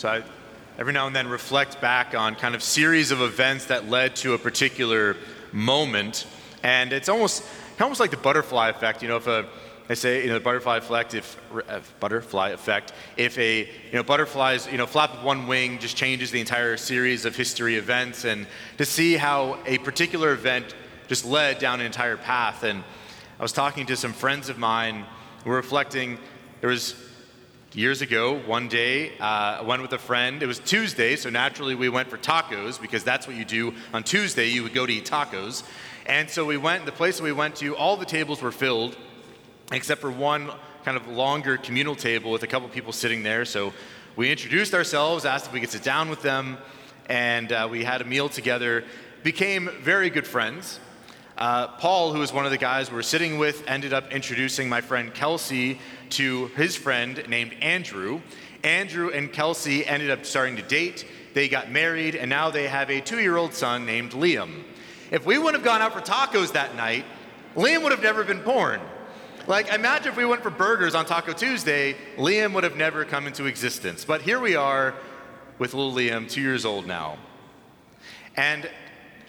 So I every now and then reflect back on kind of series of events that led to a particular moment. And it's almost, almost like the butterfly effect. You know, if a, they say, you know, the butterfly effect, if, uh, butterfly effect, if a, you know, butterflies, you know, flap of one wing just changes the entire series of history events. And to see how a particular event just led down an entire path. And I was talking to some friends of mine were reflecting, there was years ago, one day, uh, I went with a friend. It was Tuesday, so naturally we went for tacos because that's what you do on Tuesday. You would go to eat tacos. And so we went, the place that we went to, all the tables were filled except for one kind of longer communal table with a couple people sitting there. So we introduced ourselves, asked if we could sit down with them, and uh, we had a meal together. Became very good friends. Uh, Paul, who was one of the guys we were sitting with, ended up introducing my friend Kelsey to his friend named Andrew. Andrew and Kelsey ended up starting to date. They got married, and now they have a two year old son named Liam. If we wouldn't have gone out for tacos that night, Liam would have never been born. Like, imagine if we went for burgers on Taco Tuesday, Liam would have never come into existence. But here we are with little Liam, two years old now. And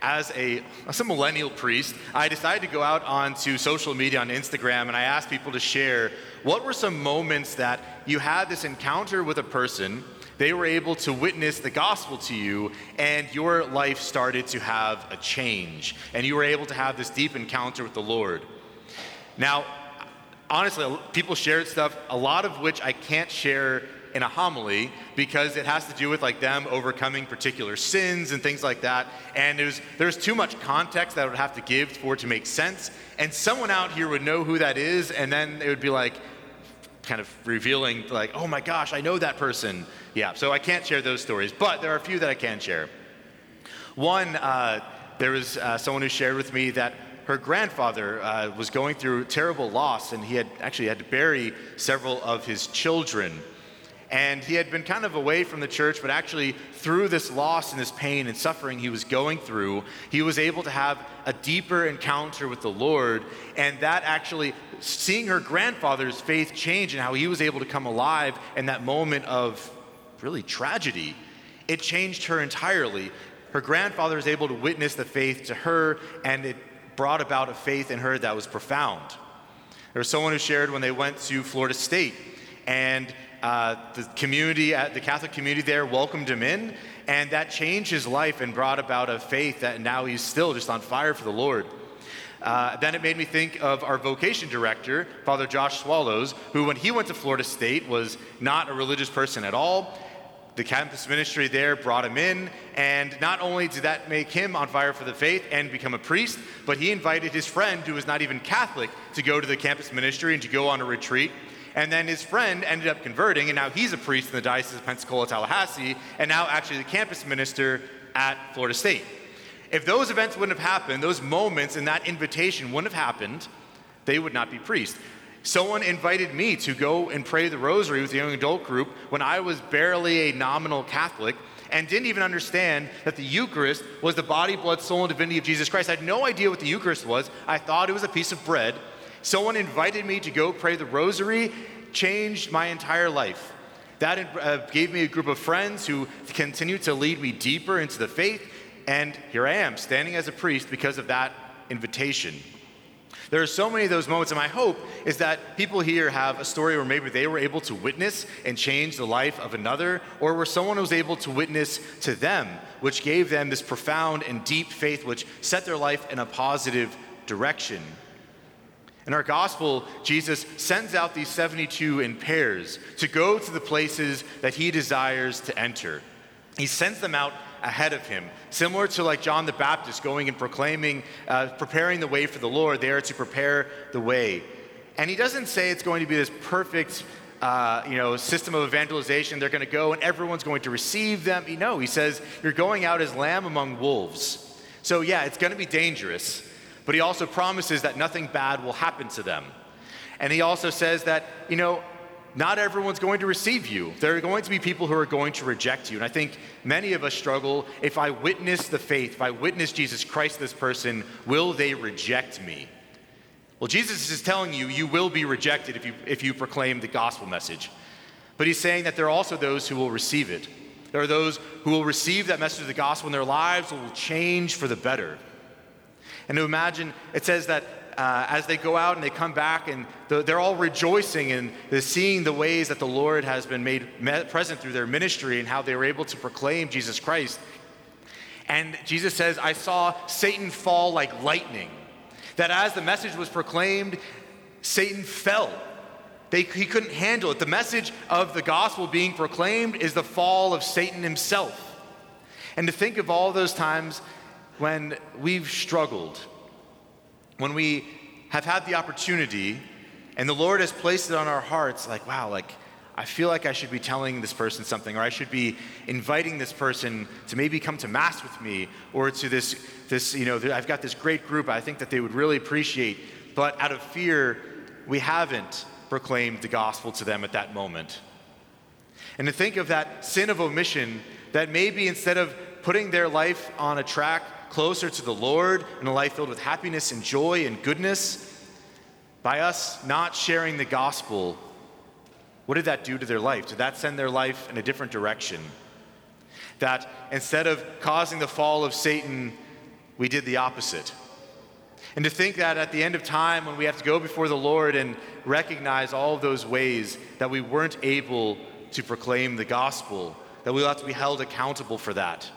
as a, as a millennial priest, I decided to go out onto social media on Instagram and I asked people to share what were some moments that you had this encounter with a person, they were able to witness the gospel to you, and your life started to have a change, and you were able to have this deep encounter with the Lord. Now, honestly, people shared stuff, a lot of which I can't share in a homily because it has to do with like them overcoming particular sins and things like that. And there's there's too much context that I would have to give for it to make sense. And someone out here would know who that is, and then it would be like kind of revealing like, oh my gosh, I know that person. Yeah, so I can't share those stories, but there are a few that I can share. One, uh, there was uh, someone who shared with me that her grandfather uh, was going through terrible loss, and he had actually had to bury several of his children. And he had been kind of away from the church, but actually, through this loss and this pain and suffering he was going through, he was able to have a deeper encounter with the Lord. And that actually, seeing her grandfather's faith change and how he was able to come alive in that moment of really tragedy, it changed her entirely. Her grandfather was able to witness the faith to her, and it brought about a faith in her that was profound. There was someone who shared when they went to Florida State, and uh, the community, uh, the Catholic community there welcomed him in, and that changed his life and brought about a faith that now he's still just on fire for the Lord. Uh, then it made me think of our vocation director, Father Josh Swallows, who, when he went to Florida State, was not a religious person at all. The campus ministry there brought him in, and not only did that make him on fire for the faith and become a priest, but he invited his friend, who was not even Catholic, to go to the campus ministry and to go on a retreat. And then his friend ended up converting, and now he's a priest in the Diocese of Pensacola Tallahassee, and now actually the campus minister at Florida State. If those events wouldn't have happened, those moments and that invitation wouldn't have happened, they would not be priests. Someone invited me to go and pray the rosary with the young adult group when I was barely a nominal Catholic and didn't even understand that the Eucharist was the body, blood, soul, and divinity of Jesus Christ. I had no idea what the Eucharist was. I thought it was a piece of bread Someone invited me to go pray the rosary, changed my entire life. That uh, gave me a group of friends who continued to lead me deeper into the faith, and here I am, standing as a priest because of that invitation. There are so many of those moments, and my hope is that people here have a story where maybe they were able to witness and change the life of another, or where someone was able to witness to them, which gave them this profound and deep faith, which set their life in a positive direction. In our gospel, Jesus sends out these 72 in pairs to go to the places that he desires to enter. He sends them out ahead of him, similar to like John the Baptist going and proclaiming, uh, preparing the way for the Lord. They are to prepare the way. And he doesn't say it's going to be this perfect uh, you know, system of evangelization. They're going to go and everyone's going to receive them. You know, he says, You're going out as lamb among wolves. So, yeah, it's going to be dangerous but he also promises that nothing bad will happen to them. And he also says that, you know, not everyone's going to receive you. There are going to be people who are going to reject you. And I think many of us struggle if I witness the faith, if I witness Jesus Christ, this person, will they reject me? Well, Jesus is telling you, you will be rejected if you, if you proclaim the gospel message. But he's saying that there are also those who will receive it. There are those who will receive that message of the gospel and their lives will change for the better. And to imagine, it says that uh, as they go out and they come back and they're all rejoicing and seeing the ways that the Lord has been made present through their ministry and how they were able to proclaim Jesus Christ. And Jesus says, I saw Satan fall like lightning. That as the message was proclaimed, Satan fell. They, he couldn't handle it. The message of the gospel being proclaimed is the fall of Satan himself. And to think of all those times when we've struggled, when we have had the opportunity and the Lord has placed it on our hearts, like, wow, like, I feel like I should be telling this person something, or I should be inviting this person to maybe come to Mass with me, or to this, this you know, I've got this great group I think that they would really appreciate. But out of fear, we haven't proclaimed the gospel to them at that moment. And to think of that sin of omission, that maybe instead of putting their life on a track closer to the Lord and a life filled with happiness and joy and goodness, by us not sharing the gospel, what did that do to their life? Did that send their life in a different direction? That instead of causing the fall of Satan, we did the opposite. And to think that at the end of time, when we have to go before the Lord and recognize all of those ways that we weren't able to proclaim the gospel, that we'll have to be held accountable for that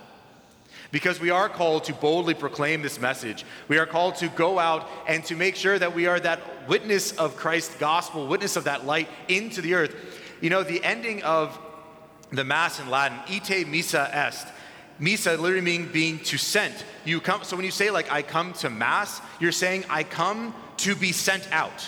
because we are called to boldly proclaim this message. We are called to go out and to make sure that we are that witness of Christ's gospel, witness of that light into the earth. You know, the ending of the Mass in Latin, ite missa est, Missa literally meaning being to sent. You come, so when you say like I come to Mass, you're saying I come to be sent out.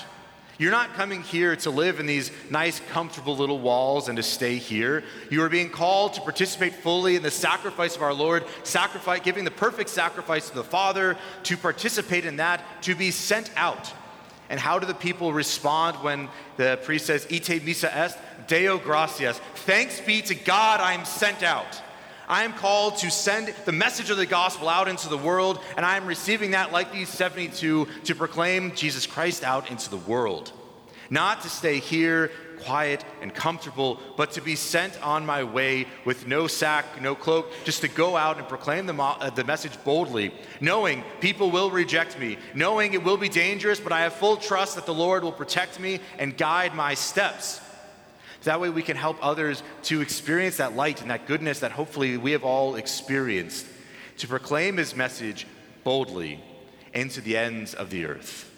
You're not coming here to live in these nice, comfortable little walls and to stay here. You are being called to participate fully in the sacrifice of our Lord, sacrifice, giving the perfect sacrifice to the Father, to participate in that, to be sent out. And how do the people respond when the priest says, Ite missa est, Deo gratias, thanks be to God, I am sent out. I am called to send the message of the gospel out into the world, and I am receiving that, like these 72, to proclaim Jesus Christ out into the world. Not to stay here quiet and comfortable, but to be sent on my way with no sack, no cloak, just to go out and proclaim the, mo- uh, the message boldly, knowing people will reject me, knowing it will be dangerous, but I have full trust that the Lord will protect me and guide my steps. That way we can help others to experience that light and that goodness that hopefully we have all experienced, to proclaim his message boldly into the ends of the earth.